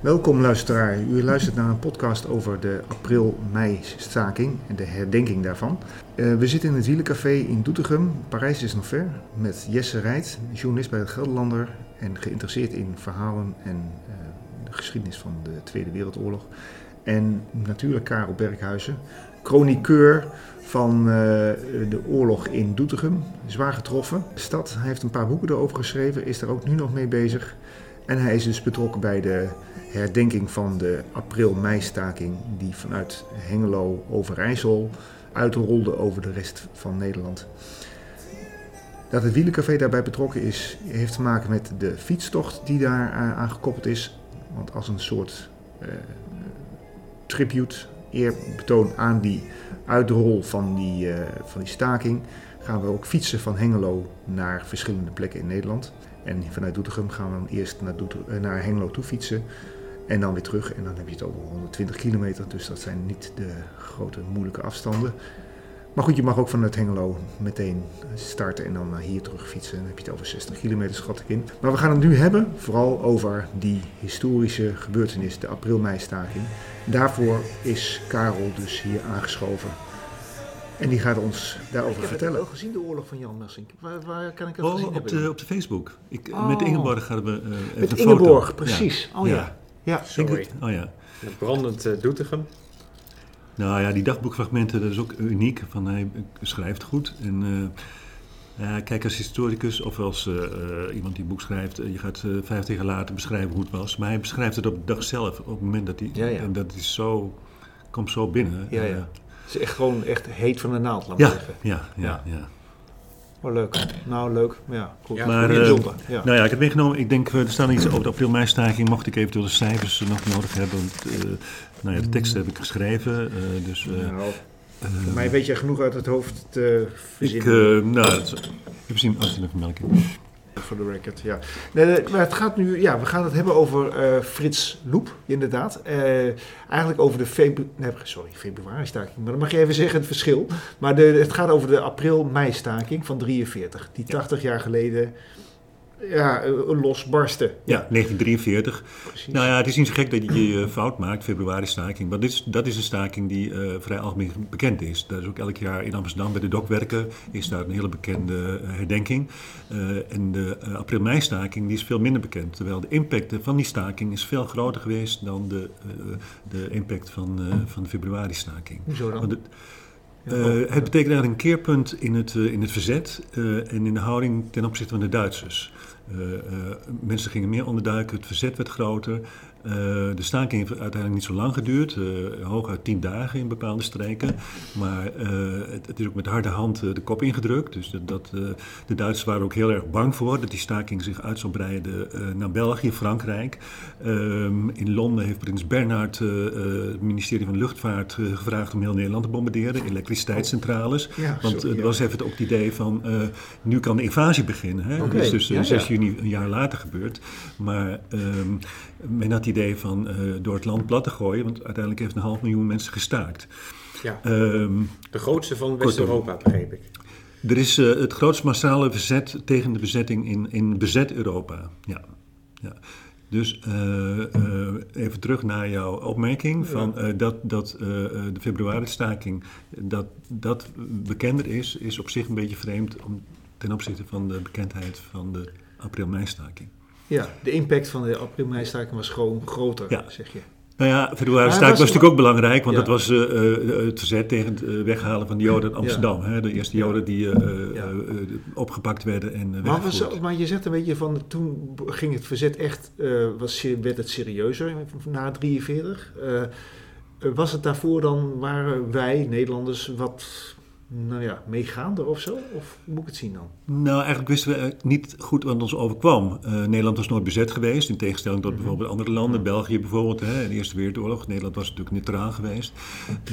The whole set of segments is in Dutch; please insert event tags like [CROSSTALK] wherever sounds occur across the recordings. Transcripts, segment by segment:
Welkom luisteraar. U luistert naar een podcast over de april-mei-staking en de herdenking daarvan. Uh, we zitten in het Wielencafé in Doetinchem. Parijs is nog ver. Met Jesse Rijt, journalist bij het Gelderlander en geïnteresseerd in verhalen en uh, de geschiedenis van de Tweede Wereldoorlog. En natuurlijk Karel Berghuizen, chroniqueur van uh, de oorlog in Doetinchem. Zwaar getroffen. De stad hij heeft een paar boeken erover geschreven, is daar ook nu nog mee bezig. En hij is dus betrokken bij de herdenking van de april-mei-staking die vanuit Hengelo over IJssel uitrolde over de rest van Nederland. Dat het Wielencafé daarbij betrokken is, heeft te maken met de fietstocht die daar aan gekoppeld is. Want als een soort uh, tribute, eerbetoon aan die uitrol van die, uh, van die staking, gaan we ook fietsen van Hengelo naar verschillende plekken in Nederland. En vanuit Doetinchem gaan we dan eerst naar, Doetinchem, naar Hengelo toe fietsen. En dan weer terug. En dan heb je het over 120 kilometer. Dus dat zijn niet de grote moeilijke afstanden. Maar goed, je mag ook vanuit Hengelo meteen starten en dan naar hier terug fietsen. Dan heb je het over 60 kilometer, schat ik in. Maar we gaan het nu hebben vooral over die historische gebeurtenis, de april-mei-staking. Daarvoor is Karel dus hier aangeschoven. En die gaat ons daarover vertellen. Ik heb het gezien, de oorlog van Jan Massink. Waar, waar kan ik het oh, gezien op de, op de Facebook. Ik, oh. Met Ingeborg gaan we uh, even Met Ingeborg, precies. Ja. Oh ja. Ja, sorry. Oh ja. Brandend uh, Doetinchem. Nou ja, die dagboekfragmenten, dat is ook uniek. Van hij schrijft goed. En uh, ja, kijk, als historicus of als uh, iemand die een boek schrijft, je gaat uh, vijftig jaar later beschrijven hoe het was. Maar hij beschrijft het op de dag zelf, op het moment dat hij. Ja, ja. En dat is zo, komt zo binnen. Ja, ja. Het is echt gewoon echt heet van de naald, laat ja, zeggen. Ja, ja, ja. Oh, leuk. Nou, leuk. Ja, goed. Ja, maar, uh, ja. Nou ja, ik heb meegenomen. Ik denk, er staan iets over de april-mei-staking. Mocht ik eventueel de cijfers nog nodig hebben. Want, uh, nou ja, de tekst heb ik geschreven. Uh, dus, nou, voor mij weet je genoeg uit het hoofd te verzinnen. Ik, nou, dat, ik heb zien als je een vermelking. Voor de record, ja. Nee, maar het gaat nu, ja, we gaan het hebben over uh, Frits Loep, inderdaad. Uh, eigenlijk over de febru nee, sorry, februari-staking, maar dan mag je even zeggen het verschil. Maar de, het gaat over de april-mei-staking van 43, die 80 jaar geleden ja, losbarsten. Ja, 1943. Precies. Nou ja, het is niet zo gek dat je je fout maakt, februari-staking. Maar dit is, dat is een staking die uh, vrij algemeen bekend is. Dat is ook elk jaar in Amsterdam bij de dokwerken is daar een hele bekende herdenking. Uh, en de april-mei-staking die is veel minder bekend. Terwijl de impact van die staking is veel groter geweest dan de, de impact van, van de februari-staking. Hoezo dan? Uh, het betekent eigenlijk een keerpunt in het, uh, in het verzet uh, en in de houding ten opzichte van de Duitsers. Mensen gingen meer onderduiken, het verzet werd groter. Uh, de staking heeft uiteindelijk niet zo lang geduurd, uh, hooguit tien dagen in bepaalde streken. Maar uh, het, het, is ook met harde hand de kop ingedrukt. Dus dat, dat de Duitsers waren ook heel erg bang voor dat die staking zich uit zou breiden naar België, Frankrijk. Ehm, in Londen heeft prins Bernhard het ministerie van Luchtvaart gevraagd om heel Nederland te bombarderen, elektriciteitscentrales. Ja, Want er was even ook het idee van nu kan de invasie beginnen. Hè? Okay. Dat is dus 6 juni een jaar later gebeurd. Maar um, men had idee van uh, door het land plat te gooien, want uiteindelijk heeft een half miljoen mensen gestaakt. Ja, um, de grootste van West-Europa, begreep ik. Er is uh, het grootst massale verzet tegen de bezetting in, in bezet Europa. Ja. ja. Dus uh, even terug naar jouw opmerking van dat, dat de februari-staking dat, dat bekender is, is op zich een beetje vreemd om, ten opzichte van de bekendheid van de april-mei-staking. Ja, de impact van de april-mei-staking was gewoon groter, ja. zeg je. Nou ja, februari-staking was, was, natuurlijk ook belangrijk, want dat was uh, het verzet tegen het weghalen van de Joden in Amsterdam. Hè? De eerste Joden die uh, opgepakt werden en maar, was, maar je zegt een beetje van, toen ging het verzet echt, was, werd het serieuzer na 43. was het daarvoor dan, waren wij Nederlanders wat nou ja, meegaander of zo? Of hoe moet ik het zien dan? Nou, eigenlijk wisten we niet goed wat ons overkwam. Uh, Nederland was nooit bezet geweest, in tegenstelling tot mhm. bijvoorbeeld andere landen. België bijvoorbeeld, hè, in de Eerste Wereldoorlog. Nederland was natuurlijk neutraal geweest.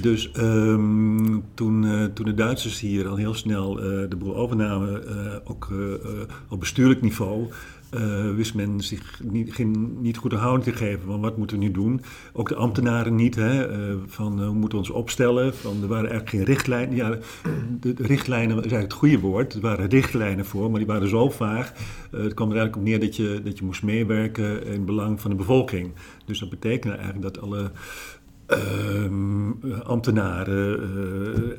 Dus um, toen, uh, toen de Duitsers hier al heel snel uh, de boel overnamen, ook op bestuurlijk niveau... uh, wist men zich niet, geen, niet goed een houding te geven van wat moeten we nu doen. Ook de ambtenaren niet, hè, uh, van hoe moeten we ons opstellen. Van, er waren eigenlijk geen richtlijnen. Ja, de, de, richtlijnen is eigenlijk het goede woord. Er waren richtlijnen voor, maar die waren zo vaag. het kwam er eigenlijk op neer dat je, dat je moest meewerken in belang van de bevolking. Dus dat betekende eigenlijk dat alle Ehm, ambtenaren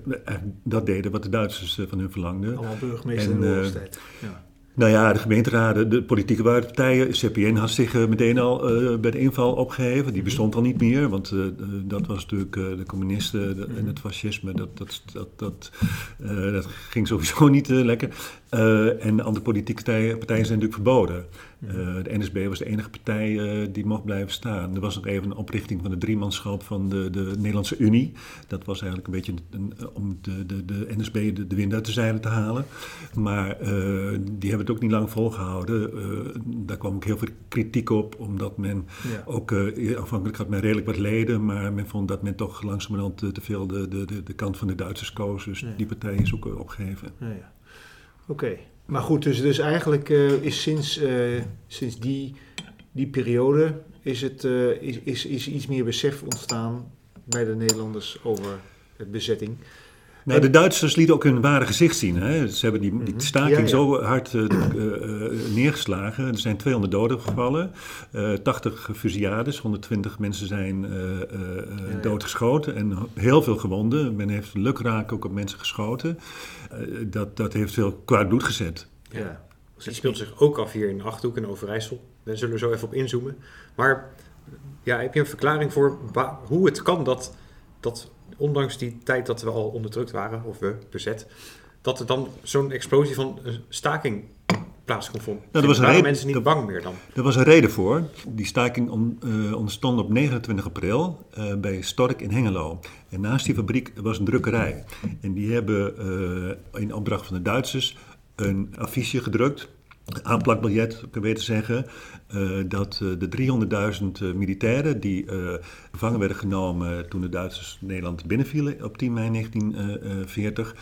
uh, dat deden wat de Duitsers van hun verlangden. Allemaal burgemeester en, in de oorlogstijd. Ja. Nou ja, de gemeenteraden, de politieke partijen, CPN had zich uh, meteen al uh, bij de inval opgeheven. Die bestond al niet meer, want uh, dat was natuurlijk de communisten en het fascisme, dat, dat, dat, dat, dat ging sowieso [LAUGHS] niet lekker. en de andere politieke partijen, partijen zijn natuurlijk verboden. De NSB was de enige partij die mocht blijven staan. Er was nog even een oprichting van de driemanschap van de, de Nederlandse Unie. Dat was eigenlijk een beetje een, om de, de, de NSB de, de wind uit de zeilen te halen. Maar die hebben het ook niet lang volgehouden. Daar kwam ook heel veel kritiek op, omdat men ook, uh, afhankelijk had men redelijk wat leden, maar men vond dat men toch langzamerhand te, veel de, de, de, kant van de Duitsers koos. Dus die partij is ook opgegeven. Ja, ja. Oké, maar goed, dus, dus eigenlijk is sinds, sinds die, die periode is, het, is, is, is iets meer besef ontstaan bij de Nederlanders over de bezetting. Nou, de Duitsers lieten ook hun ware gezicht zien. Hè. Ze hebben die, die mhm. staking zo hard uh, uh, neergeslagen. Er zijn 200 doden gevallen, uh, 80 fusillades, 120 mensen zijn doodgeschoten en heel veel gewonden. Men heeft lukraak ook op mensen geschoten. dat, dat heeft veel kwaad bloed gezet. Ja. Het speelt zich ook af hier in Achterhoek en Overijssel. Daar zullen we zo even op inzoomen. Maar ja, heb je een verklaring voor hoe het kan dat, dat ondanks die tijd dat we al onderdrukt waren, of we bezet, dat er dan zo'n explosie van staking plaats kon vinden. Nou, waren reden, mensen niet bang meer dan? Er was een reden voor. Die staking on, uh, ontstond op 29 april uh, bij Stork in Hengelo. En naast die fabriek was een drukkerij. En die hebben uh, in opdracht van de Duitsers een affiche gedrukt aanplakbiljet, beter zeggen, uh, dat uh, de 300.000 uh, militairen die gevangen werden genomen toen de Duitsers Nederland binnenvielen op 10 mei 1940,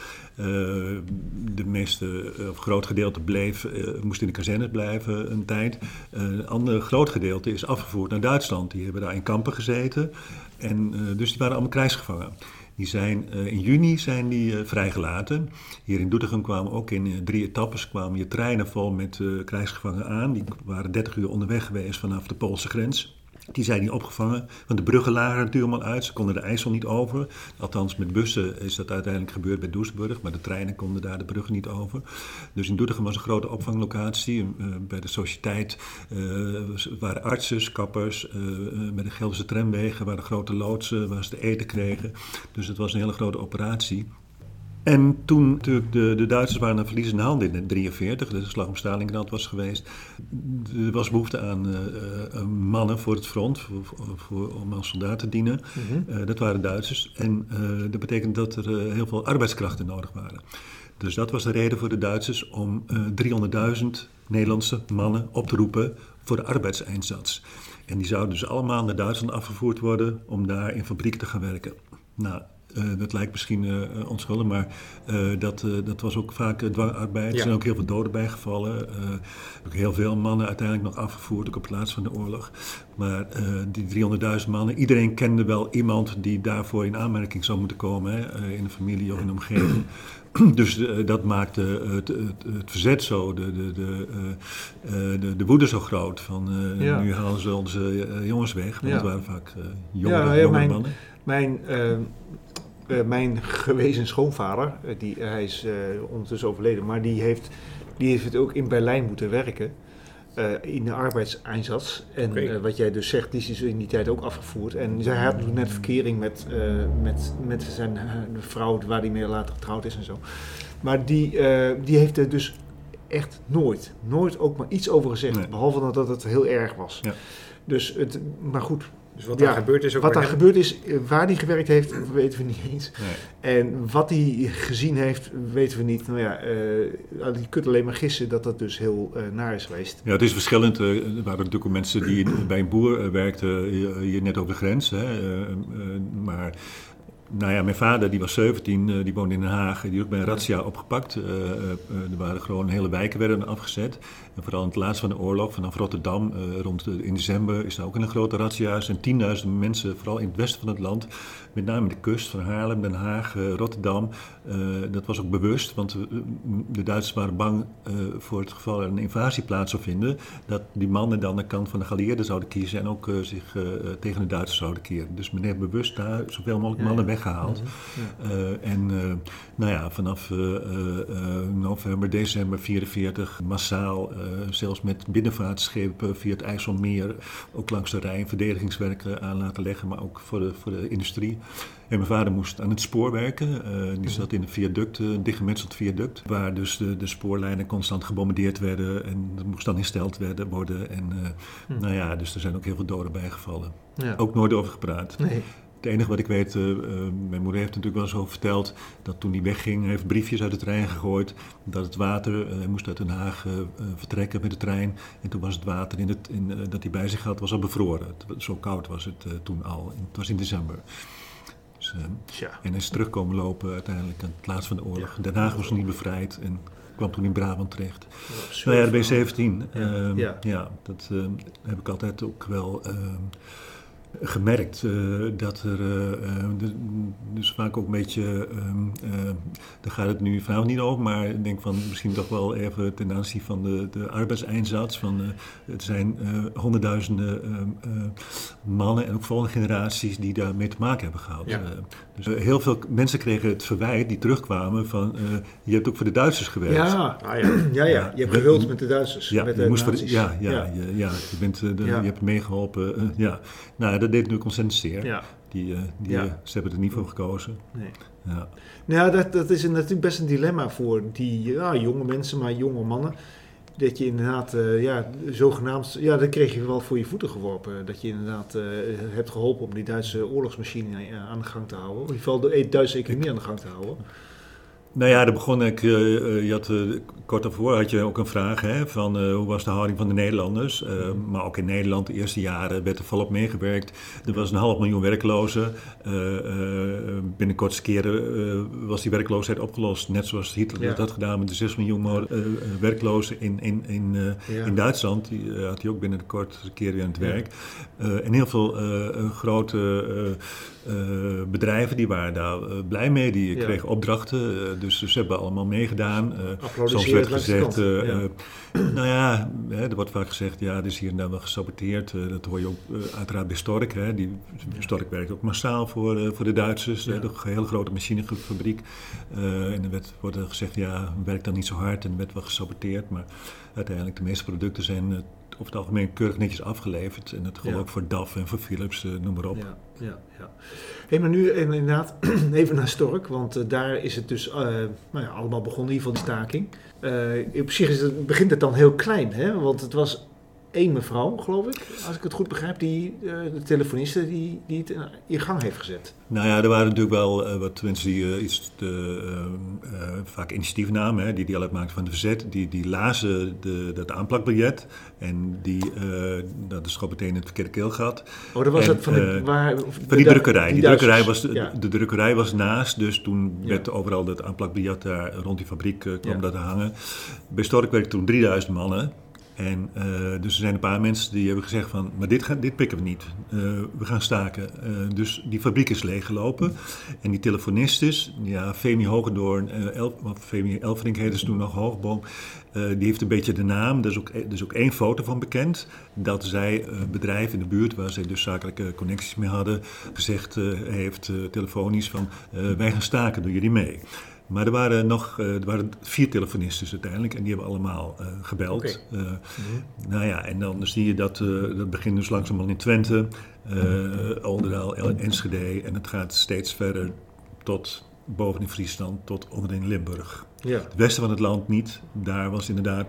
de meeste, of groot gedeelte bleef, moest in de kazernes blijven een tijd. een ander groot gedeelte is afgevoerd naar Duitsland. Die hebben daar in kampen gezeten en dus die waren allemaal krijgsgevangen. Die zijn, uh, in juni zijn die uh, vrijgelaten. Hier in Doetinchem kwamen ook in uh, drie etappes kwamen je treinen vol met krijgsgevangenen aan. Die waren 30 uur onderweg geweest vanaf de Poolse grens. Die zijn niet opgevangen, want de bruggen lagen natuurlijk allemaal uit. Ze konden de IJssel niet over. Althans, met bussen is dat uiteindelijk gebeurd bij Doesburg, maar de treinen konden daar de bruggen niet over. Dus in Doetinchem was een grote opvanglocatie. Uh, bij de sociëteit uh, waren artsen, kappers, uh, met de Gelderse tramwegen waren grote loodsen waar ze te eten kregen. Dus het was een hele grote operatie. En toen natuurlijk de, de Duitsers waren naar verliezende handen in 1943, de slag om Stalingrad was geweest. Er was behoefte aan uh, mannen voor het front, voor, voor, om als soldaat te dienen. Mhm. uh, dat waren Duitsers. En dat betekent dat er heel veel arbeidskrachten nodig waren. Dus dat was de reden voor de Duitsers om 300.000 Nederlandse mannen op te roepen voor de arbeidseinsatz. En die zouden dus allemaal naar Duitsland afgevoerd worden om daar in fabrieken te gaan werken. Nou, uh, dat lijkt misschien uh, onschuldig, maar uh, dat, dat was ook vaak dwangarbeid. Er zijn ook heel veel doden bijgevallen. ook heel veel mannen uiteindelijk nog afgevoerd, ook op plaats van de oorlog. Maar die 300.000 mannen, iedereen kende wel iemand die daarvoor in aanmerking zou moeten komen, hè, in een familie of in een omgeving. [CLEARS THROAT] Dus dat maakte het, het, het, verzet zo, de, de, de, de, de woede zo groot. Van ja. nu halen ze onze jongens weg, want ja. het waren vaak jonge, ja, jonge mijn, mannen. Mijn uh, mijn gewezen schoonvader, uh, die, hij is ondertussen overleden, maar die heeft, die heeft het ook in Berlijn moeten werken. in de arbeidseinsatz. En okay. wat jij dus zegt, die is in die tijd ook afgevoerd. En zij had toen net verkering met, met, met zijn vrouw, waar hij mee later getrouwd is en zo. Maar die, die heeft er dus echt nooit, nooit ook maar iets over gezegd. Nee. Behalve dat het heel erg was. Ja. Dus het, maar goed, dus wat daar gebeurd is ook Wat daar gebeurd is, eh, waar hij gewerkt heeft, [LAUGHS] weten we niet eens. Nee. En wat hij gezien heeft, weten we niet. Nou ja, uh, je kunt alleen maar gissen dat dat dus heel uh, naar is geweest. Ja, het is verschillend. er waren natuurlijk ook mensen die [CLEARS THROAT] bij een boer werkten, hier net over de grens. Hè, maar nou ja, mijn vader die was 17, uh, die woonde in Den Haag. Die werd bij een razzia opgepakt. Uh, uh, er waren gewoon hele wijken werden afgezet. En vooral in het laatste van de oorlog, vanaf Rotterdam, rond in december, is er ook een grote razzia. En tienduizenden mensen, vooral in het westen van het land, met name de kust van Haarlem, Den Haag, Rotterdam. dat was ook bewust, want de Duitsers waren bang voor het geval er een invasie plaats zou vinden. Dat die mannen dan de kant van de geallieerden zouden kiezen en ook zich tegen de Duitsers zouden keren. Dus men heeft bewust daar zoveel mogelijk mannen weg weggehaald. Mhm. Eh, en uh, nou ja, vanaf uh, november, december 44 massaal, zelfs met binnenvaartschepen via het IJsselmeer, ook langs de Rijn, verdedigingswerken aan laten leggen, maar ook voor de, voor de industrie. En mijn vader moest aan het spoor werken. Uh, die mhm. zat in een viaduct, een dichtgemetseld viaduct, waar dus de, de spoorlijnen constant gebombardeerd werden en dat moest dan hersteld werden, worden. En uh, nou ja, dus er zijn ook heel veel doden bijgevallen. Ja. Ook nooit over gepraat. Nee. Het enige wat ik weet, uh, mijn moeder heeft natuurlijk wel eens over verteld, dat toen hij wegging, hij heeft briefjes uit de trein gegooid, dat het water, uh, hij moest uit Den Haag vertrekken met de trein, en toen was het water in het, in, dat hij bij zich had, was al bevroren. Het, zo koud was het toen al, het was in december. Dus, ja. En hij is terugkomen lopen uiteindelijk aan het laatst van de oorlog. Ja. Den Haag was nog niet bevrijd en kwam toen in Brabant terecht. nou ja, de B-17, ja. Uh, ja. ja. dat heb ik altijd ook wel ehm, gemerkt uh, dat er uh, dus vaak ook een beetje, um, daar gaat het nu vanavond niet over, maar ik denk van misschien toch wel even ten aanzien van de, de arbeidseinsatz. Van, het zijn honderdduizenden ehm, mannen en ook volgende generaties die daarmee te maken hebben gehad. Ja. Dus heel veel mensen kregen het verwijt die terugkwamen van je hebt ook voor de Duitsers gewerkt. Ja, ah, ja. ja, ja. je hebt gehuld met de Duitsers. Ja, met de je, moest voor, ja, ja, ja. Je, ja, je, bent, de, je hebt meegeholpen. ja. Nou, dat deed natuurlijk ontzettend zeer. Ja. Die, uh, die, ja. ze hebben er niet voor gekozen. Nee. Ja. Nou, dat, dat is natuurlijk best een dilemma voor die ja, jonge mensen, maar jonge mannen. Dat je inderdaad, uh, ja, zogenaamd, ja, dat kreeg je wel voor je voeten geworpen. Dat je inderdaad hebt geholpen om die Duitse oorlogsmachine aan de gang te houden. In ieder geval de Duitse economie aan de gang te houden. Nou ja, daar begon ik. Je had, kort daarvoor had je ook een vraag hè, van uh, hoe was de houding van de Nederlanders. Mhm. Maar ook in Nederland, de eerste jaren, werd er volop meegewerkt. Er was een half miljoen werklozen. binnen kortste keren was die werkloosheid opgelost. Net zoals Hitler ja. dat had gedaan met de 6 miljoen werklozen in, in, in, ja. in Duitsland. Die had hij ook binnen de kortste keren weer aan het werk. en heel veel grote uh, bedrijven die waren daar uh, blij mee. Die kregen opdrachten. Uh, dus ze hebben allemaal meegedaan. Werd gezegd, ja. nou ja, hè, er wordt vaak gezegd, ja, er is hier en daar wel gesaboteerd. dat hoor je ook uiteraard bij Stork. Hè. Die, Stork werkt ook massaal voor, voor de Duitsers. Ja. een hele grote machinefabriek. en er werd, wordt er gezegd, ja, werkt dan niet zo hard en werd wel gesaboteerd. Maar uiteindelijk, de meeste producten zijn over het algemeen keurig netjes afgeleverd. En dat geldt ook voor DAF en voor Philips, uh, noem maar op. Ja, ja, ja. Hey, maar nu inderdaad [CLEARS THROAT] even naar Stork, want uh, daar is het dus uh, nou ja, allemaal begonnen, in ieder geval die staking. Op zich begint het dan heel klein, hè? want het was één mevrouw, geloof ik, als ik het goed begrijp, die, uh, de telefoniste die, die het in gang heeft gezet. Nou ja, er waren natuurlijk wel uh, wat mensen die uh, iets vaak initiatief namen, hè, die deel uitmaakten van de verzet, die, die lazen de, dat aanplakbiljet en die, dat is gewoon meteen het verkeerde keelgat. Oh, dat was en, het van, de, waar, van die drukkerij. Die, die drukkerij was, ja. de, drukkerij was naast, dus toen ja. werd overal dat aanplakbiljet daar rond die fabriek kwam ja. dat te hangen. Bij Stork werkten toen 3000 mannen. En uh, dus er zijn een paar mensen die hebben gezegd van, maar dit, gaan, dit pikken we niet. Uh, we gaan staken. Uh, dus die fabriek is leeggelopen. En die telefonistes, ja, Femi Hogendoorn, Femi Elfrink heette ze toen nog, Hoogboom, die heeft een beetje de naam, daar is ook, er is ook één foto van bekend, dat zij bedrijf in de buurt, waar zij dus zakelijke connecties mee hadden, gezegd heeft telefonisch van, wij gaan staken, doen jullie mee? Maar er waren nog uh, er waren vier telefonisten uiteindelijk en die hebben allemaal uh, gebeld. Okay. Uh, mm -hmm. Nou ja, en dan zie je dat, dat begint dus langzamerhand in Twente, Oldendaal, Enschede en het gaat steeds verder tot boven in Friesland tot onder in Limburg. Ja. Het westen van het land niet. Daar was inderdaad,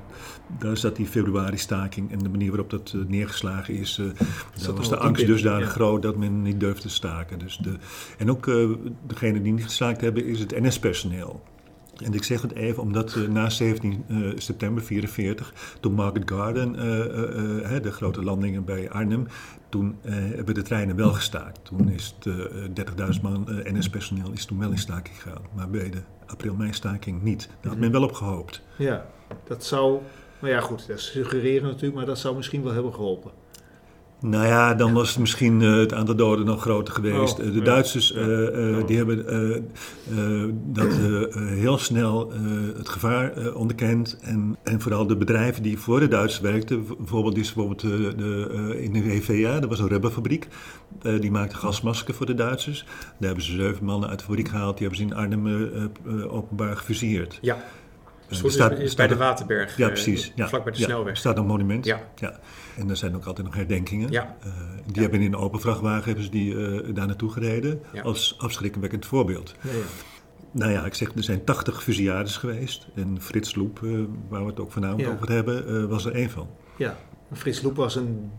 daar zat die februari-staking en de manier waarop dat uh, neergeslagen is. Uh, dat was de angst dusdanig ja. groot dat men niet durfde staken. Dus de, en ook uh, degene die niet gestaakt hebben, is het NS-personeel. En ik zeg het even omdat uh, na 17 uh, september 44, toen Market Garden, uh, de grote landingen bij Arnhem, toen hebben de treinen wel gestaakt. Toen is het 30.000 man NS-personeel is toen wel in staking gegaan. Maar bij de april-mei-staking niet. Daar had men wel op gehoopt. Ja, dat zou, nou ja goed, dat suggereren natuurlijk, maar dat zou misschien wel hebben geholpen. Nou ja, dan was het misschien uh, het aantal doden nog groter geweest. Oh, Uh, de ja. Duitsers Ja. Oh. die hebben eh, eh, dat eh, heel snel eh, het gevaar eh, onderkend. En, en vooral de bedrijven die voor de Duitsers werkten, bijvoorbeeld, die is bijvoorbeeld eh, de, eh, in de EVA, dat was een rubberfabriek. Eh, die maakte gasmasken voor de Duitsers. Daar hebben ze zeven mannen uit de fabriek gehaald. Die hebben ze in Arnhem eh, eh, openbaar gefusilleerd. Ja, Eh, staat- is, is staat bij de Waterberg, Ja, eh, precies. Ja, vlak bij de ja, snelweg. Er staat een monument. Ja. En er zijn ook altijd nog herdenkingen. Ja. Eh, die hebben in een open vrachtwagen hebben ze die, eh, daar naartoe gereden. Ja. Als afschrikwekkend voorbeeld. Ja, ja. Nou ja, ik zeg, er zijn 80 fusillades geweest. En Frits Loep, eh, waar we het ook vanavond over hebben, was er één van. Ja, Frits Loep was een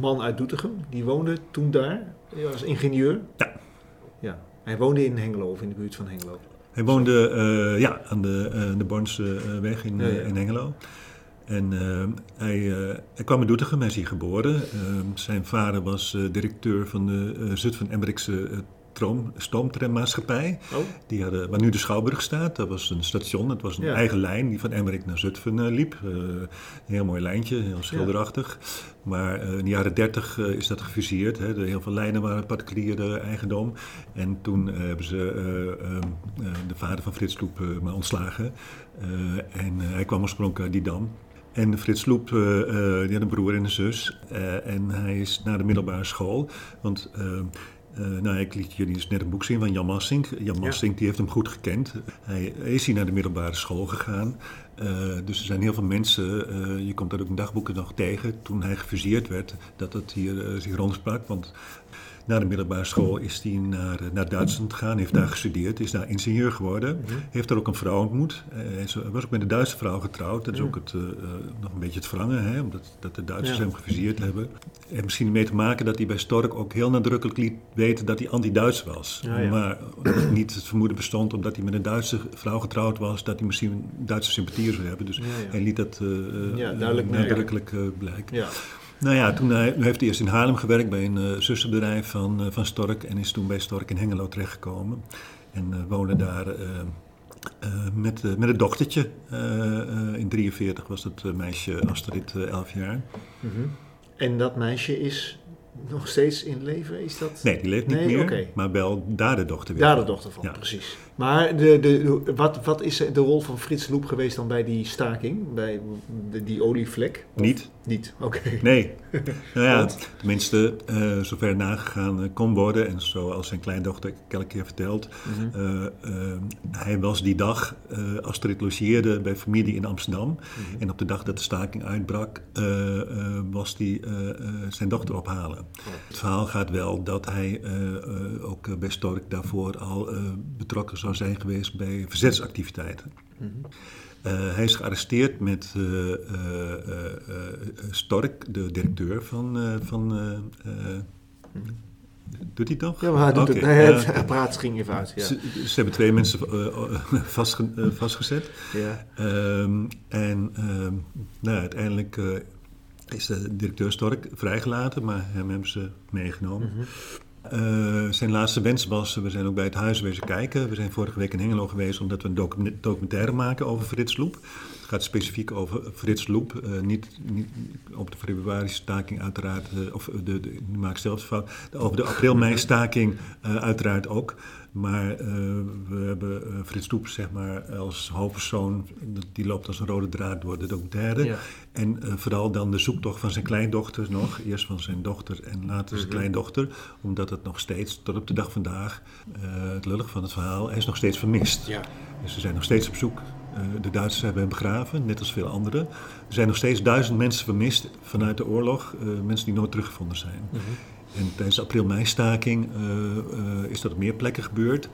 man uit Doetinchem. Die woonde toen daar. Hij was ingenieur. Ja. Ja. Hij woonde in Hengelo of in de buurt van Hengelo. Hij woonde ja, aan de, de Bornse weg in, in Hengelo. En eh, hij, eh, hij kwam in Doetinchem, hij is hier geboren. Eh, zijn vader was eh, directeur van de Zutphen-Emmerichse eh, troom- stoomtrammaatschappij. Oh, Die hadden, waar nu de Schouwburg staat, dat was een station. Het was een Ja. eigen lijn die van Emmerik naar Zutphen liep. Een heel mooi lijntje, heel schilderachtig. Maar in de jaren dertig is dat gefuseerd. Hè. De, heel veel lijnen waren particuliere eigendom. En toen hebben ze eh, ehm, eh, de vader van Frits Loep maar ontslagen. En hij kwam oorspronkelijk uit Didam. En Frits Loep, eh, eh, die had een broer en een zus. Eh, en hij is naar de middelbare school. Want nou, ik liet jullie dus net een boek zien van Jan Massink. Jan Massink die heeft hem goed gekend. Hij is hier naar de middelbare school gegaan. Dus er zijn heel veel mensen, je komt dat ook in dagboeken nog tegen, toen hij gefuseerd werd, dat het hier zich rondsprak. Want na de middelbare school is hij naar, eh, naar Duitsland gegaan, heeft daar gestudeerd, is daar ingenieur geworden. Heeft daar ook een vrouw ontmoet. Eh, hij is- was ook met een Duitse vrouw getrouwd. Dat is ook het, eh, eh, nog een beetje het wrangen, hè, omdat dat de Duitsers Ja. hem gefuseerd hebben. En misschien mee te maken dat hij bij Stork ook heel nadrukkelijk liet weten dat hij anti-Duits was. Ja, ja. Maar niet het vermoeden bestond omdat hij met een Duitse vrouw getrouwd was, dat hij misschien Duitse sympathieën zou hebben. Dus hij liet dat eh, eh, duidelijk eh, nadrukkelijk eh, blijken. Nou ja, toen hij, nu heeft hij eerst in Haarlem gewerkt bij een eh, zussenbedrijf van, eh, van Stork en is toen bij Stork in Hengelo terechtgekomen. En eh, woonde daar eh, eh, met, eh, met een dochtertje. Eh, eh, in 43 was het eh, meisje Astrid eh, 11 jaar. Mhm. En dat meisje is nog steeds in leven? Is dat? Nee, die leeft niet Nee, meer, maar wel daar de dochter weer. Daar de dochter van, Ja. precies. Maar de, de, wat, wat is de rol van Frits Loep geweest dan bij die staking? Bij de, die olievlek? Niet? Niet, oké. Nee. [LAUGHS] nou ja, tenminste, eh, zover nagegaan eh, kon worden. En zoals zijn kleindochter elke keer vertelt. Mhm. eh, hij was die dag, Astrid logeerde bij familie in Amsterdam. Mhm. En op de dag dat de staking uitbrak, was hij zijn dochter ophalen. Het verhaal gaat wel dat hij ook bij Stork daarvoor al betrokken zou zijn geweest bij verzetsactiviteiten. Mhm. Eh, hij is gearresteerd met eh, eh, Stork, de directeur van. van doet hij nog? Ja, maar hij doet Oké, het. Nee, ja. het apparaat ging even uit. Ja. Ze, ze hebben twee mensen [LAUGHS] vastge- vastgezet. Ja. Ehm, en ehm, nou, uiteindelijk is de directeur Stork vrijgelaten, maar hem hebben ze meegenomen. Mhm. Eh, zijn laatste wens was, we zijn ook bij het huis wezen kijken. We zijn vorige week in Hengelo geweest omdat we een docu- documentaire maken over Frits Loep. Het gaat specifiek over Frits Loep, eh, niet, niet op de februari-staking uiteraard, eh, of de, de, maak ik zelf de fout, over de april-mei-staking [LAUGHS] eh, uiteraard ook. Maar we hebben Frits Loep zeg maar als hoofdpersoon, die loopt als een rode draad door de documentaire. Ja. En vooral dan de zoektocht van zijn kleindochter nog. Eerst van zijn dochter en later zijn kleindochter. Omdat het nog steeds, tot op de dag vandaag, het lullig van het verhaal, hij is nog steeds vermist. Ja, Dus ze zijn nog steeds op zoek. Eh, de Duitsers hebben begraven, net als veel anderen. Er zijn nog steeds duizend mensen vermist vanuit de oorlog. eh, mensen die nooit teruggevonden zijn. Mhm. En tijdens de april-mei-staking eh, eh, is dat op meer plekken gebeurd.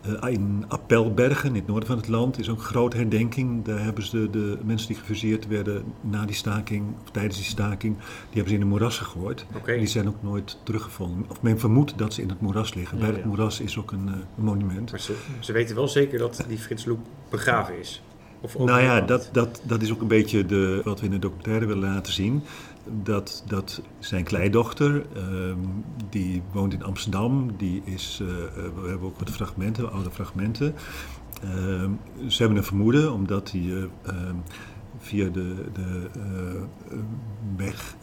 Eh, in Appelbergen, in het noorden van het land, is ook een grote herdenking. Daar hebben ze de, de mensen die gefuseerd werden na die staking, of tijdens die staking, die hebben ze in de moeras gegooid. En die zijn ook nooit teruggevonden. Of men vermoedt dat ze in het moeras liggen. Ja, Bij het ja. moeras is ook een, een monument. maar ze, ze weten wel zeker dat die Frits Loep begraven is? Of Nou ja, dat, dat, dat is ook een beetje de, wat we in de documentaire willen laten zien. Dat, dat zijn kleindochter, ehm, die woont in Amsterdam, die is, eh, eh, we hebben ook wat fragmenten, oude fragmenten. Ehm, ze hebben een vermoeden, omdat hij eh, ehm, via de, de weg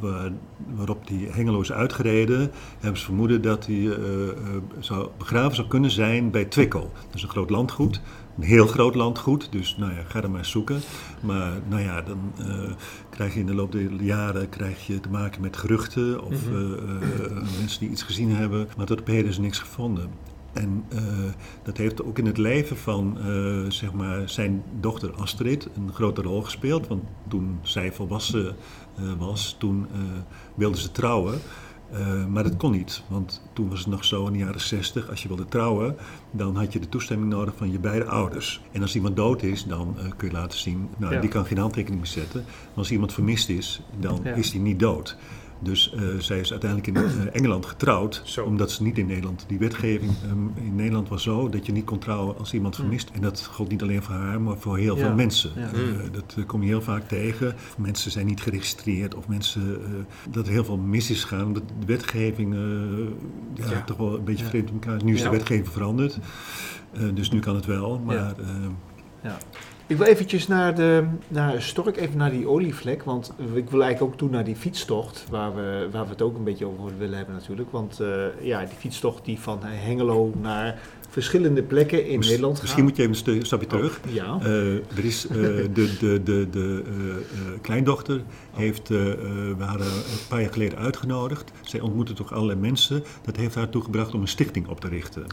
waar, waarop die Hengelo is uitgereden, hebben ze vermoeden dat hij zou, begraven zou kunnen zijn bij Twickel. Dat is een groot landgoed, een heel groot landgoed, dus nou ja, ga er maar zoeken. Maar nou ja, dan eh, krijg je in de loop der jaren krijg je te maken met geruchten of Mhm. eh, eh, mensen die iets gezien hebben, maar tot op heden is niks gevonden. En dat heeft ook in het leven van zeg maar zijn dochter Astrid een grote rol gespeeld. Want toen zij volwassen was, toen wilde ze trouwen. Eh, maar dat kon niet, want toen was het nog zo in de jaren 60, als je wilde trouwen, dan had je de toestemming nodig van je beide ouders. En als iemand dood is, dan eh, kun je laten zien, nou Ja. die kan geen handtekening meer zetten. Maar als iemand vermist is, dan Ja. is die niet dood. Dus eh, zij is uiteindelijk in eh, Engeland getrouwd, Zo. omdat ze niet in Nederland. Die wetgeving ehm, in Nederland was zo dat je niet kon trouwen als iemand Hm. vermist. En dat gold niet alleen voor haar, maar voor heel Ja. veel mensen. Ja. Eh, Hm. dat kom je heel vaak tegen. Mensen zijn niet geregistreerd of mensen eh, dat er heel veel mis is gegaan. Omdat de wetgeving eh, ja, Ja. toch wel een beetje Ja. vreemd in elkaar is. Nu is Ja. de wetgeving veranderd, Eh, dus nu kan het wel. Maar Ja. Ik wil eventjes naar, de, naar Stork, even naar die olievlek. Want ik wil eigenlijk ook toe naar die fietstocht, waar we, waar we het ook een beetje over willen hebben natuurlijk. Want eh, ja, die fietstocht die van Hengelo naar verschillende plekken in Nederland gaat. Misschien moet je even een stapje terug. Oh, ja. Eh, er is eh, de, de, de, de kleindochter heeft, we hadden een paar jaar geleden uitgenodigd. Zij ontmoette toch allerlei mensen. Dat heeft haar toegebracht om een stichting op te richten.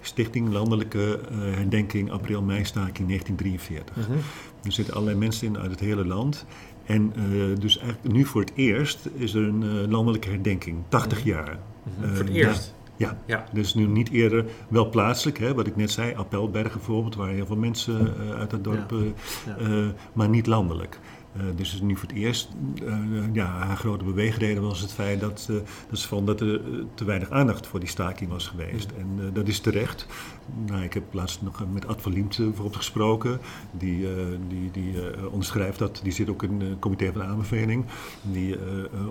Stichting Landelijke eh, Herdenking April-Mei-staking 1943. Mhm. Er zitten allerlei mensen in uit het hele land. En eh, dus eigenlijk nu voor het eerst is er een eh, landelijke herdenking, 80 jaar. Mhm. Voor het eerst? Ja. Ja. Dus nu niet eerder, wel plaatselijk, hè, wat ik net zei, Appelberg bijvoorbeeld, waar heel veel mensen uit het dorp, Ja. Ja. maar niet landelijk. Eh, dus nu voor het eerst, eh, ja, haar grote beweegreden was het feit dat, eh, dat ze vond dat er te weinig aandacht voor die staking was geweest. En dat is terecht. Nou, ik heb laatst nog met Ad van Liemt eh, bijvoorbeeld gesproken. Die, die, die onderschrijft dat, die zit ook in het comité van de aanbeveling. Die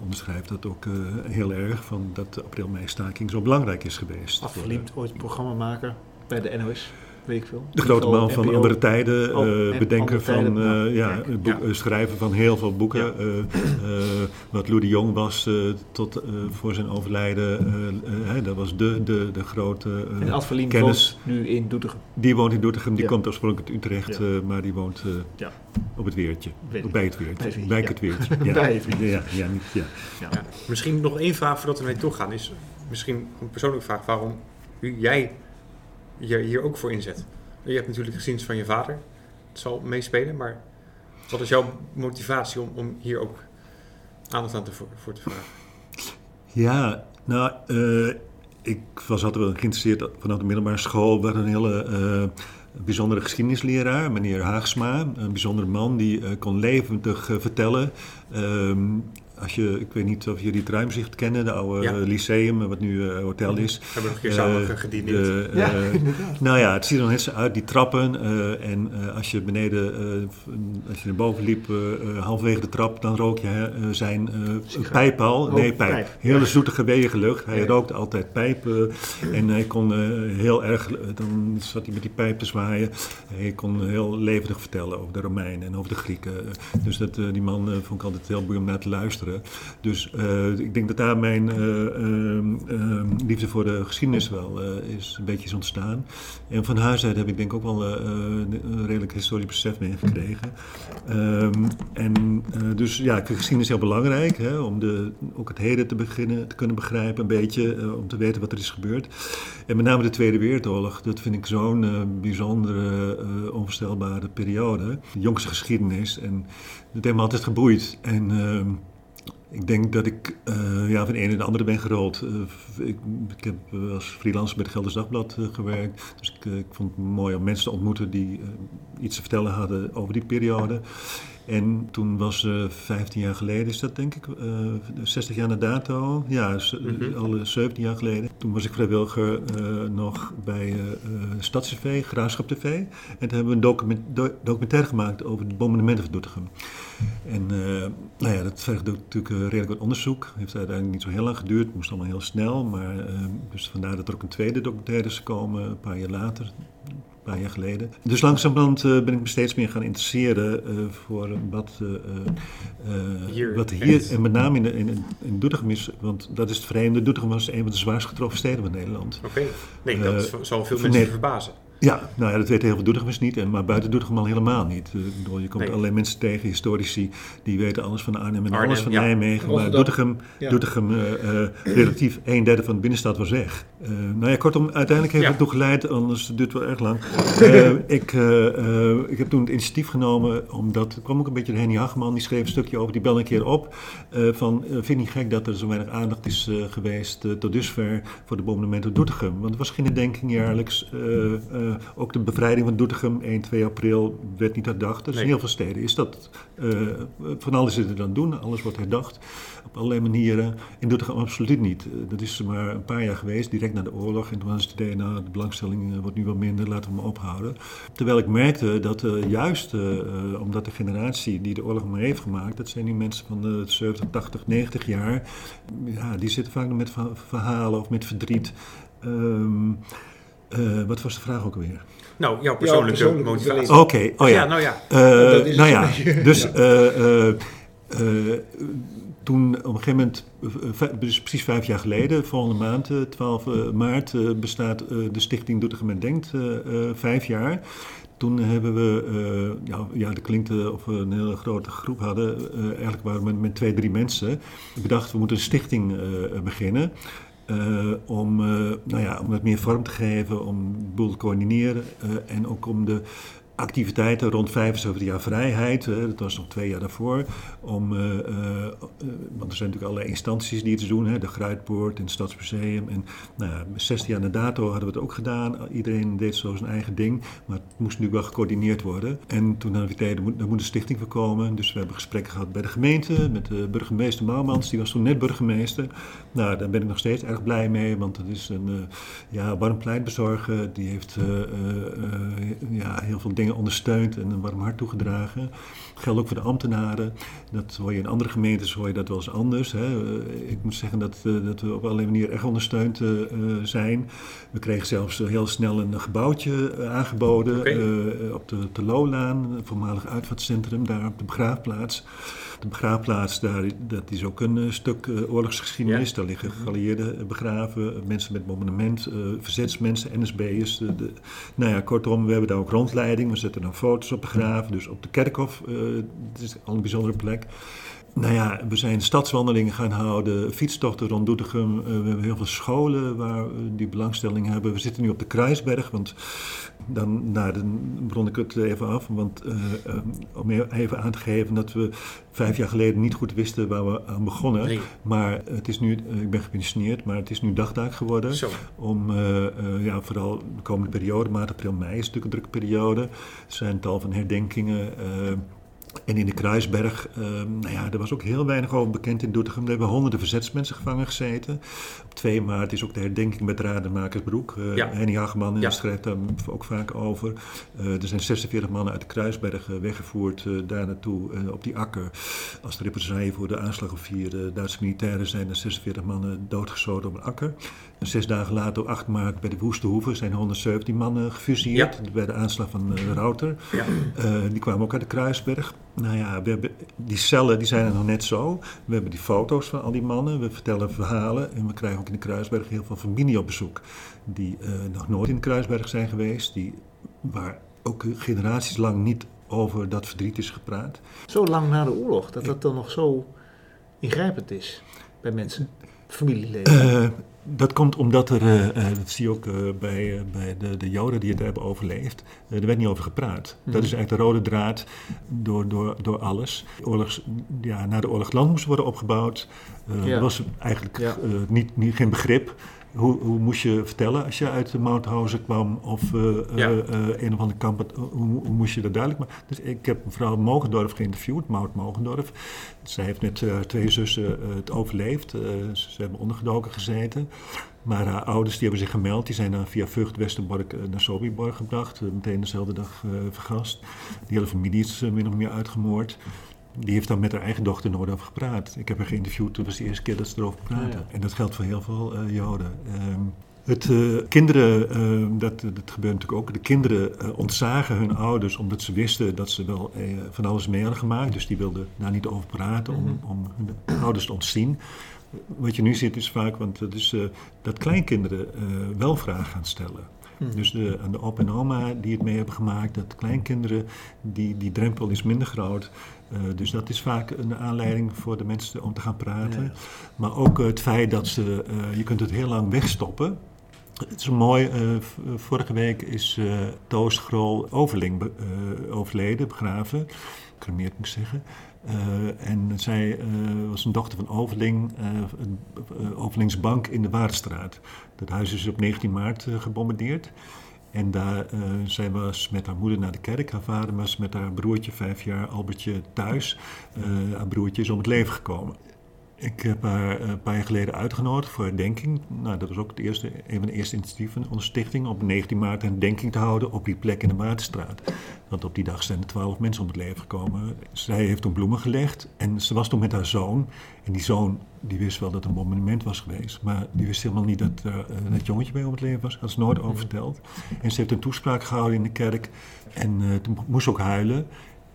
onderschrijft dat ook heel erg, van dat de april-mei-staking zo belangrijk is geweest. Afgeliemd, ooit programmamaker bij de NOS, weet ik veel. De grote man van NPO. andere tijden, Oh, eh, en bedenker van eh, ja, een boek- Ja. eh, schrijver van heel veel boeken. Ja. eh, eh, wat Lou de Jong was eh, tot eh, voor zijn overlijden, eh, eh, hè, dat was de, de, de grote eh, En Ad kennis. woont nu in Doetinchem. Die woont in Doetinchem, die Ja. komt oorspronkelijk uit Utrecht, Ja. eh, maar die woont eh, Ja. op het Weertje. Bij het Weertje. Bij het Weertje, Bij ja. niet. Misschien nog één vraag voordat we naartoe gaan. Is misschien een persoonlijke vraag. Waarom jij je hier ook voor inzet? Je hebt natuurlijk geschiedenis van je vader. Het zal meespelen. Maar wat is jouw motivatie om, om hier ook aandacht aan te, voor, te vragen? Ja, nou, eh, ik was altijd wel geïnteresseerd vanaf de middelbare school. We hadden een hele eh, bijzondere geschiedenisleraar, meneer Haagsma. Een bijzondere man die eh, kon levendig vertellen. Als je, ik weet niet of jullie het Ruimzicht kennen, de oude Ja. lyceum, wat nu eh, hotel is. We hebben nog een keer samen Eh, gedineerd. Ja, eh, inderdaad. nou ja, het ziet er nog net zo uit, die trappen. eh, en eh, als je beneden, eh, als je naar boven liep, halverwege de trap, dan rook je eh, zijn pijp al. Oh, nee, pijp. pijp. Hele Ja. zoetige wegenlucht. Hij Ja. rookte altijd pijp. eh, en hij kon heel erg, dan zat hij met die pijp te zwaaien. Hij kon heel levendig vertellen over de Romeinen en over de Grieken. Dus dat, eh, die man vond ik altijd heel boeiend om naar te luisteren. Dus eh, ik denk dat daar mijn eh, ehm, ehm, liefde voor de geschiedenis wel eh, is een beetje is ontstaan. En van huis uit heb ik denk ook wel eh, eh, een redelijk historisch besef meegekregen. Ehm, en eh, dus ja, ik vind geschiedenis heel belangrijk, hè, om de, ook het heden te beginnen te kunnen begrijpen, een beetje, eh, om te weten wat er is gebeurd. En met name de Tweede Wereldoorlog, dat vind ik zo'n eh, bijzondere, eh, onvoorstelbare periode. De jongste geschiedenis en dat heeft me altijd geboeid. En ehm, ik denk dat ik eh, ja, van de ene naar de andere ben gerold. Eh, ik, ik heb eh, als freelancer bij het Gelders Dagblad gewerkt. Dus ik, ik vond het mooi om mensen te ontmoeten die iets te vertellen hadden over die periode. En toen was uh, 15 jaar geleden, is dat denk ik, uh, 60 jaar na dato. Ja, Mhm. al 17 jaar geleden. Toen was ik vrijwilliger uh, nog bij StadsTV, Graafschap TV. En toen hebben we een document, do, documentaire gemaakt over de bombardementen van Doetinchem. En nou ja, dat vergt natuurlijk redelijk wat onderzoek. heeft uiteindelijk niet zo heel lang geduurd. Het moest allemaal heel snel. Maar dus vandaar dat er ook een tweede documentaire is gekomen, een paar jaar later. Een paar jaar geleden. Dus langzamerhand uh, ben ik me steeds meer gaan interesseren uh, voor wat, uh, hier, wat hier en met name in, de, in, in Doetinchem is. Want dat is het vreemde. Doetinchem was een van de zwaarst getroffen steden van Nederland. Oké, okay. nee, dat zal veel mensen verbazen. Ja, nou ja, dat weten heel veel Doetinchemers niet, en, maar buiten Doetinchem al helemaal niet. Uh, bedoel, je komt Nee. allerlei mensen tegen, historici, die weten alles van Arnhem en Arnhem, alles van ja. Nijmegen. Maar. Doetinchem, Ja. Doetinchem eh, eh, relatief een derde van de binnenstad was weg. Eh, nou ja, kortom, uiteindelijk heeft Ja. het toe geleid, anders duurt het wel erg lang. [LAUGHS] Eh, ik, ik heb toen het initiatief genomen, omdat er kwam ook een beetje de Henny Hageman, die schreef een stukje over, die belde een keer op. eh, van, vind je niet gek dat er zo weinig aandacht is geweest tot dusver voor de bombardementen op Doetinchem? Want er was geen herdenking jaarlijks. Eh, ook de bevrijding van Doetinchem, 1, 2 april, werd niet herdacht. Dus Nee. in heel veel steden is dat. eh, van alles is er dan doen, alles wordt herdacht. Op allerlei manieren. In Doetinchem absoluut niet. Eh, dat is maar een paar jaar geweest, direct na de oorlog. En toen was het idee, nou, de belangstelling wordt nu wat minder, laten we maar ophouden. Terwijl ik merkte dat juist omdat de generatie die de oorlog maar heeft gemaakt, dat zijn nu mensen van de 70, 80, 90 jaar, ja, die zitten vaak nog met verha- verhalen of met verdriet. Ehm, eh, wat was de vraag ook alweer? Nou, jouw persoonlijke, persoonlijke motivatie. beleving. Oké, oh ja. nou ja. Eh, Dat is nou ja, [LAUGHS] dus Ja. eh, eh, eh, toen op een gegeven moment, dus precies vijf jaar geleden, volgende maand, eh, 12 eh, maart, eh, bestaat eh, de Stichting Doetinchem en Denkt eh, eh, vijf jaar. Toen hebben we, eh, ja, ja, dat klinkt of we een hele grote groep hadden. Eh, eigenlijk waren we met, met twee, drie mensen. bedacht, we moeten een stichting eh, beginnen. Eh, om, eh, nou ja, om het meer vorm te geven, om de boel te coördineren eh, en ook om de activiteiten rond 75 jaar vrijheid, dat was nog twee jaar daarvoor, om, eh, eh, eh, want er zijn natuurlijk allerlei instanties die iets doen, hè, de Gruitpoort en het Stadsmuseum. En nou ja, 16 jaar na dato hadden we het ook gedaan. Iedereen deed zo zijn eigen ding, maar het moest natuurlijk wel gecoördineerd worden. En toen hadden we het er moet, een stichting voor komen. Dus we hebben gesprekken gehad bij de gemeente, met de burgemeester Mouwmans, die was toen net burgemeester. Nou, daar ben ik nog steeds erg blij mee, want het is een ja, warm pleitbezorger. Die heeft ja, heel veel dingen ondersteund en een warm hart toegedragen. Geldt ook voor de ambtenaren. Dat hoor je in andere gemeentes hoor je dat wel eens anders. Hè. Eh, ik moet zeggen dat, eh, dat we op allerlei manieren echt ondersteund eh, zijn. We kregen zelfs heel snel een gebouwtje aangeboden op de, de Lolaan, een voormalig uitvaartcentrum, daar op de begraafplaats. De begraafplaats, daar, dat is ook een eh, stuk eh, oorlogsgeschiedenis. Ja. Daar liggen geallieerden begraven, eh, mensen met eh, verzetsmensen, NSB'ers. de- nou ja, kortom, we hebben daar ook rondleiding. We zetten dan foto's op begraven. Dus op de Kerkhof, het is al een bijzondere plek. Nou ja, we zijn stadswandelingen gaan houden, fietstochten rond Doetinchem. Eh, we hebben heel veel scholen waar die belangstelling hebben. We zitten nu op de Kruisberg, want dan, nou, dan rond ik het even af. Want eh, eh, om even aan te geven dat we vijf jaar geleden niet goed wisten waar we aan begonnen. Nee. Maar het is nu, ik ben gepensioneerd, maar het is nu dagtaak geworden. Zo. Om ja, vooral de komende periode, maart, april, mei is natuurlijk een drukke periode. Er zijn tal van herdenkingen. En in de Kruisberg, eh, nou ja, er was ook heel weinig over bekend in Doetinchem. Er hebben honderden verzetsmensen gevangen gezeten. Op 2 maart is ook de herdenking met Rademakersbroek. Uh, Ja. Henny Hageman Ja. schrijft daar ook vaak over. Eh, er zijn 46 mannen uit de Kruisberg eh, weggevoerd daar naartoe op die akker. Als de represaille voor de aanslag op vier Duitse militairen zijn er 46 mannen doodgeschoten op een akker. En zes dagen later, op 8 maart, bij de Woeste Hoeve zijn 117 mannen gefuseerd bij de aanslag van Router. Ja. Die kwamen ook uit de Kruisberg. Nou ja, we hebben, die cellen die zijn er nog net zo. We hebben die foto's van al die mannen. We vertellen verhalen. En we krijgen ook in de Kruisberg heel veel familie op bezoek. Die eh, nog nooit in de Kruisberg zijn geweest. Die, waar ook generaties lang niet over dat verdriet is gepraat. Zo lang na de oorlog, dat dat dan nog zo ingrijpend is bij mensen. Familieleden? Eh, dat komt omdat er, eh, eh, dat zie je ook bij, bij de, de Joden die het hebben overleefd, er werd niet over gepraat. Mhm. Dat is eigenlijk de rode draad door, door, door alles. Oorlogs, ja, na de oorlog land moest worden opgebouwd. Ja. Er was eigenlijk Ja. niet, niet, geen begrip. Hoe, hoe moest je vertellen als je uit de Mauthausen kwam of eh, Ja. eh, eh, een of andere kamp? Hoe, hoe moest je dat duidelijk maken? Dus ik heb mevrouw Mogendorf geïnterviewd, Maud Mogendorf. Zij heeft met twee zussen het overleefd. Ze, hebben ondergedoken gezeten. Maar haar ouders die hebben zich gemeld. Die zijn dan via Vught Westerbork naar Sobibor gebracht. meteen dezelfde dag vergast. Die hele familie is min of meer uitgemoord. Die heeft dan met haar eigen dochter nooit over gepraat. Ik heb haar geïnterviewd, toen was de eerste keer dat ze erover praten. Ah, ja. En dat geldt voor heel veel eh, Joden. Ehm, het, eh, kinderen, eh, dat, dat gebeurt natuurlijk ook, de kinderen eh, ontzagen hun ouders omdat ze wisten dat ze wel eh, van alles mee hadden gemaakt. Dus die wilden daar niet over praten om, Mhm. om hun ouders te ontzien. Wat je nu ziet is vaak, want dat, is, eh, dat kleinkinderen eh, wel vragen gaan stellen. Mhm. Dus de, aan de opa en oma die het mee hebben gemaakt, dat kleinkinderen, die, die drempel is minder groot. Eh, dus dat is vaak een aanleiding voor de mensen om te gaan praten. Ja. Maar ook het feit dat ze, eh, je kunt het heel lang wegstoppen. Het is mooi, eh, vorige week is Toos Grol Overling be- overleden, begraven. Cremeerd moet ik zeggen. En zij was een dochter van Overling, Overlingsbank in de Waardstraat. Dat huis is op 19 maart gebombardeerd. En daar, eh, zij was met haar moeder naar de kerk. Haar vader was met haar broertje, vijf jaar, Albertje, thuis. Eh, haar broertje is om het leven gekomen. Ik heb haar eh, een paar jaar geleden uitgenodigd voor herdenking. Nou, dat was ook het eerste, een van de eerste initiatieven van onze stichting. Op 19 maart een herdenking te houden op die plek in de Waterstraat. Want op die dag zijn er twaalf mensen om het leven gekomen. Zij heeft toen bloemen gelegd en ze was toen met haar zoon. En die zoon die wist wel dat het een monument was geweest. Maar die wist helemaal niet dat er eh, dat jongetje bij om het leven was. Had ze nooit over verteld. En ze heeft een toespraak gehouden in de kerk. En eh, toen moest ze ook huilen.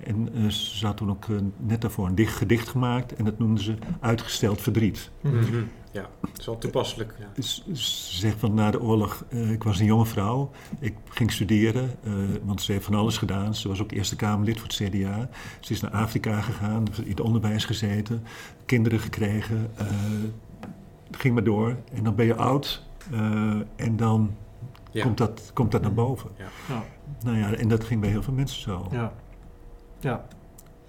En eh, ze had toen ook eh, net daarvoor een dicht, gedicht gemaakt. En dat noemden ze Uitgesteld Verdriet. Mhm. Mhm. Ja, dat is wel toepasselijk. Ja. Dus ze zegt van na de oorlog, eh, ik was een jonge vrouw, ik ging studeren, eh, want ze heeft van alles gedaan. Ze was ook Eerste Kamerlid voor het CDA. Ze is naar Afrika gegaan, in het onderwijs gezeten, kinderen gekregen, eh, ging maar door. En dan ben je oud eh, en dan Ja. komt, dat, komt dat naar boven. Ja. Ja. Nou ja, en dat ging bij heel veel mensen zo. Ja. Ja.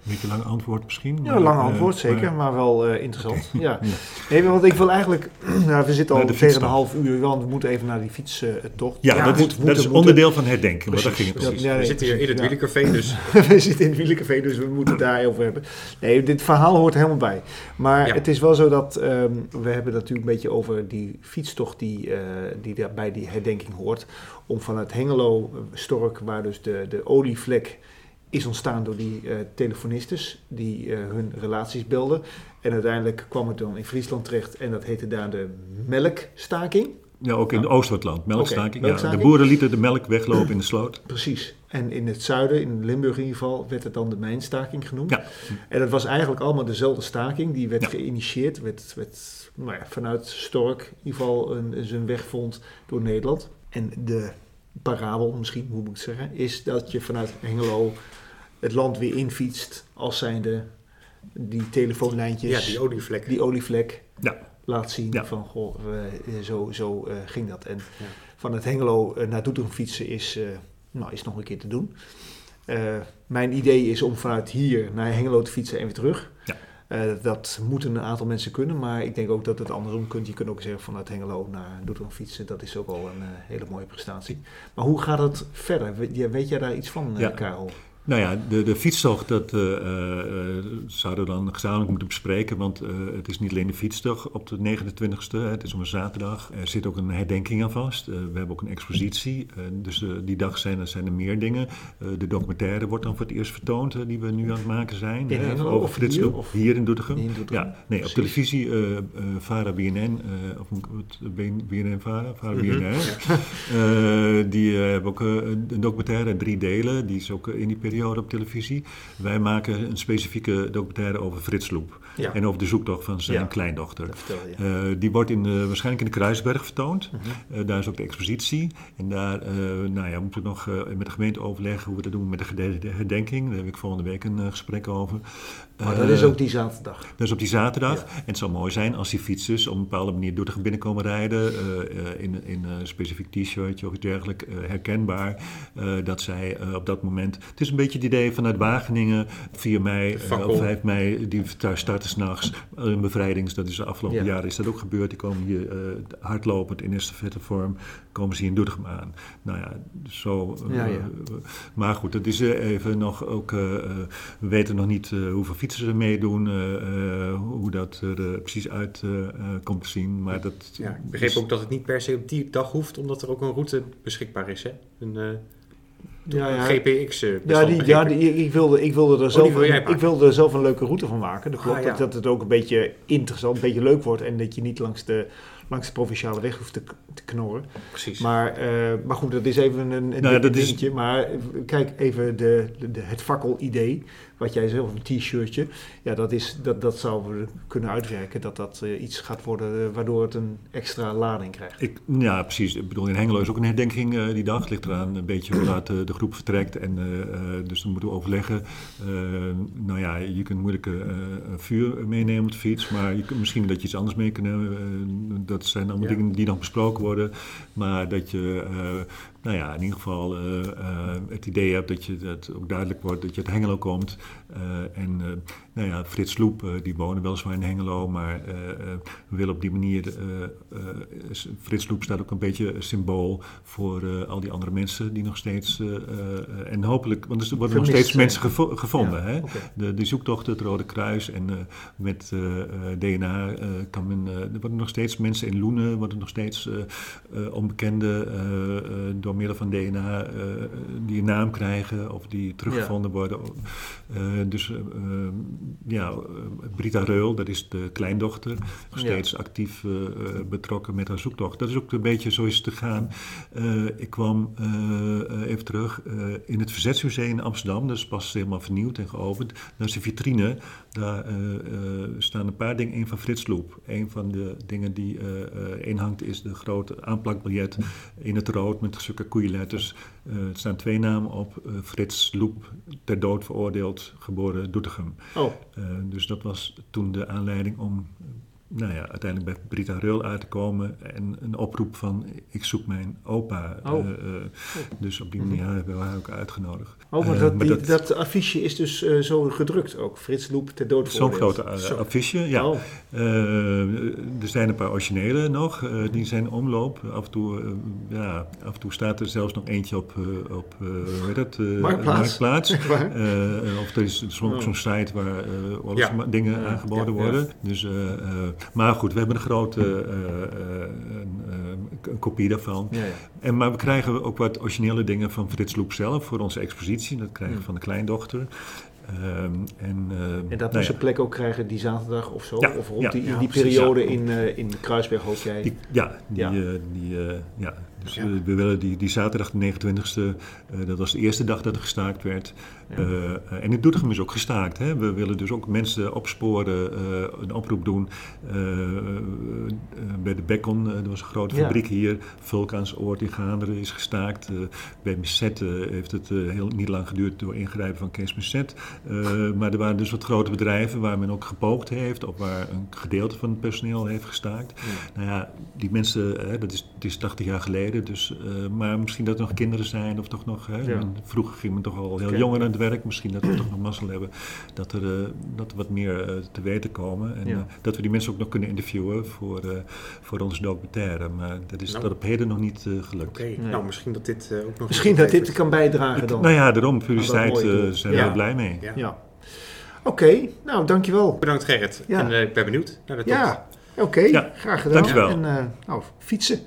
Een beetje lang antwoord misschien. Ja, lang eh, antwoord, zeker, maar- maar wel eh, interessant. Ja. [LAUGHS] Ja. Nee, want ik wil eigenlijk, [CLEARS THROAT] nou, we zitten al de tegen een half uur, want we moeten even naar die fietstocht. Ja, dat, is, moet- dat moeten- is moeten. onderdeel van herdenken, maar daar ging het precies. Ja, we zitten hier in het wielencafé, dus [LAUGHS] we zitten in het wielencafé, dus we moeten het daarover hebben. Nee, dit verhaal hoort helemaal bij. Maar Ja. het is wel zo dat, ehm, we hebben het natuurlijk een beetje over die fietstocht die, eh, die daar bij die herdenking hoort. Om vanuit Hengelo, Stork, waar dus de, de olievlek is ontstaan door die eh, telefonistes die eh, hun relaties belden. En uiteindelijk kwam het dan in Friesland terecht en dat heette daar de melkstaking. Ja, ook in Ja. Oost-Westland, melkstaking. Oké, ja. melkstaking. De boeren lieten de melk weglopen in de sloot. Precies. En in het zuiden, in Limburg in ieder geval, werd het dan de mijnstaking genoemd. Ja. En dat was eigenlijk allemaal dezelfde staking. Die werd Ja. geïnitieerd, werd, werd nou ja, vanuit Stork in ieder geval een, zijn weg vond door Nederland. En de parabel, misschien hoe moet ik het zeggen, is dat je vanuit Hengelo het land weer infietst als zijnde die telefoonlijntjes, ja, die olievlek. die olievlek Ja. laat zien Ja. van goh, eh, zo, zo eh, ging dat. En Ja. van het Hengelo eh, naar Doetinchem fietsen is, nou, is nog een keer te doen. Mijn idee is om vanuit hier naar Hengelo te fietsen en weer terug. Ja. Dat moeten een aantal mensen kunnen, maar ik denk ook dat het andersom kunt. Je kunt ook zeggen vanuit Hengelo naar Doetinchem fietsen. Dat is ook al een hele mooie prestatie. Maar hoe gaat het verder? Weet, weet jij daar iets van. Karel? Nou ja, de, de fietstocht, dat eh, eh, zouden we dan gezamenlijk moeten bespreken. Want eh, het is niet alleen de fietstocht op de 29e, het is op een zaterdag. Er zit ook een herdenking aan vast. We hebben ook een expositie. Dus die dag zijn er, zijn er meer dingen. De documentaire wordt dan voor het eerst vertoond, die we nu aan het maken zijn. In Hengelo over of Frits hier, of- Hier in Doetinchem. In Doetinchem. Ja, nee, op televisie, Vara BNN, of wat, BNN Vara, Vara Mhm. BNN. [LAUGHS] Die hebben ook een documentaire in drie delen, die is ook in die periode periode op televisie. Wij maken een specifieke documentaire over Frits Loep. Ja. En over de zoektocht van zijn Ja. kleindochter. Vertel. Eh, die wordt in, de- waarschijnlijk in de Kruisberg vertoond. Mhm. Eh, daar is ook de expositie. En daar eh, nou ja, moeten we nog eh, met de gemeente overleggen hoe we dat doen met de herdenking. Daar heb ik volgende week een eh, gesprek over. Maar dat Eh, is ook die zaterdag. dat is op die zaterdag. En het zou mooi zijn als die fietsers op een bepaalde manier door de binnenkomen rijden. eh, eh, in, in een specifiek t-shirtje of iets dergelijks. eh, herkenbaar. eh, dat zij eh, op dat moment. Het is een beetje het idee vanuit Wageningen. 4 mei eh, of 5 mei. Die daar starten s'nachts. Een bevrijdings. Dat is de afgelopen Ja. jaren is dat ook gebeurd. Die komen hier eh, hardlopend in estafettevorm. Komen ze hier in Doetinchem aan. Nou ja, zo. eh, Ja, ja. eh, maar goed, dat is eh, even nog ook. eh, eh, we weten nog niet eh, hoeveel fietsers er meedoen, eh, eh, hoe dat er eh, precies uit eh, eh, komt te zien. Maar dat Ja, ik begreep ook dat het niet per se op die dag hoeft, omdat er ook een route beschikbaar is. Hè? Een eh, Ja, ja. GPX. eh, Ja, die, ja ik. die, ik, wilde, ik, wilde er zelf, wil jij een- ik wilde er zelf een leuke route van maken. Dat klopt, Ah, ja. dat, dat het ook een beetje interessant, een beetje leuk wordt. En dat je niet langs de, langs de provinciale weg hoeft te, te knorren. Precies. Maar, eh, maar goed, dat is even een, een Nou is- dingetje. Maar kijk even de, de, de- het fakkelidee. Wat jij zelf, een t-shirtje. Ja, dat, is, dat, dat zouden we kunnen uitwerken. Dat dat eh, iets gaat worden waardoor het een extra lading krijgt. Ik, ja, precies. Ik bedoel, in Hengelo is ook een herdenking eh, die dag. Het ligt eraan een beetje hoe laat de groep vertrekt. En, eh, eh, dus dan moeten we overleggen. Eh, nou ja, je kunt moeilijk een vuur meenemen op de fiets. Maar je kunt, misschien dat je iets anders mee kunt nemen. dat zijn allemaal Ja. dingen die nog besproken worden. Maar dat je, nou ja, in ieder geval eh, eh, het idee hebt dat je dat ook duidelijk wordt dat je uit Hengelo komt. Eh, en nou ja, Frits Loep, die wonen weliswaar in Hengelo, maar we willen op die manier. Frits Loep staat ook een beetje symbool voor al die andere mensen die nog steeds. en hopelijk, want er worden nog steeds zijn. mensen gevo- gevonden. Ja, hè? De, de zoektocht, het Rode Kruis en met DNA kan men. er worden nog steeds mensen in Loenen, worden nog steeds onbekende door middel van DNA eh, die een naam krijgen of die teruggevonden worden. Eh, dus eh, ja, Brita Reul, dat is de kleindochter, nog Ja. steeds actief betrokken met haar zoektocht. Dat is ook een beetje zo is te gaan. Ik kwam even terug in het Verzetsmuseum in Amsterdam, dat is pas helemaal vernieuwd en geopend. Daar is een vitrine, daar staan een paar dingen in van Frits Loep. Een van de dingen die inhangt is de grote aanplakbiljet in het rood met zulke koeienletters. Eh, er staan twee namen op. eh, Frits Loep, ter dood veroordeeld, geboren Doetinchem. Oh, Eh, dus dat was toen de aanleiding om nou ja, uiteindelijk bij Brita Reul uit te komen. En een oproep van ik zoek mijn opa. Oh. Eh, eh, dus op die manier hebben we haar ook uitgenodigd. oh maar, Eh, dat, die, dat... affiche is dus zo gedrukt ook. Frits Loep ter dood Zo'n grote Zo. affiche, ja. Oh, er zijn een paar originele nog, die zijn in omloop. Af en, toe, ja, af en toe staat er zelfs nog eentje op, op hoe heet dat? Marktplaats. Marktplaats. [LAUGHS] of er is zo'n Oh. zo'n site waar Ja. dingen Ja. aangeboden Ja. worden. Dus, maar goed, we hebben een grote eh, eh, een, eh, een kopie daarvan. Ja, ja. En, maar we krijgen ook wat originele dingen van Frits Loep zelf voor onze expositie. Dat krijgen we Hmm. van de kleindochter. Ehm, en, En dat nou moest ja, een plek ook krijgen die zaterdag of zo? Ja, of rond ja, die, in die periode in, eh, in Kruisberg hoop jij? Die, ja, die, Ja. die, ja. Dus Ja. we willen die, die zaterdag de 29e, eh, dat was de eerste dag dat er gestaakt werd. Ja. Eh, eh, en in Doetinchem is ook gestaakt. Hè. We willen dus ook mensen opsporen, eh, een oproep doen. Eh, eh, bij de Bekkon, eh, er was een grote Ja. fabriek hier. Vulkaansoord in Gaanderen is gestaakt. Eh, bij Misset heeft het eh, heel niet lang geduurd door ingrijpen van Kees Misset. Eh, maar er waren dus wat grote bedrijven waar men ook gepoogd heeft. Of waar een gedeelte van het personeel heeft gestaakt. Nou ja, die mensen, hè, dat is, het is 80 jaar geleden, dus, eh, maar misschien dat er nog kinderen zijn of toch nog, hè, Ja. vroeger ging men toch al heel jong aan het werk, misschien dat we toch nog mazzel hebben, dat er, eh, dat er wat meer eh, te weten komen en Ja. eh, dat we die mensen ook nog kunnen interviewen voor, eh, voor onze documentaire, maar dat is Nou. tot op heden nog niet gelukt. Oké, Nee. nou misschien dat dit eh, ook nog... Misschien dat dit kan bijdragen dan. Nou ja, daarom, publiciteit eh, zijn we Ja. heel blij mee. Ja. Ja. Oké, nou dankjewel. Bedankt Gerrit. Ja. En eh, ik ben benieuwd naar de tocht. Ja, oké, Ja, graag gedaan. dankjewel. En eh, nou, fietsen.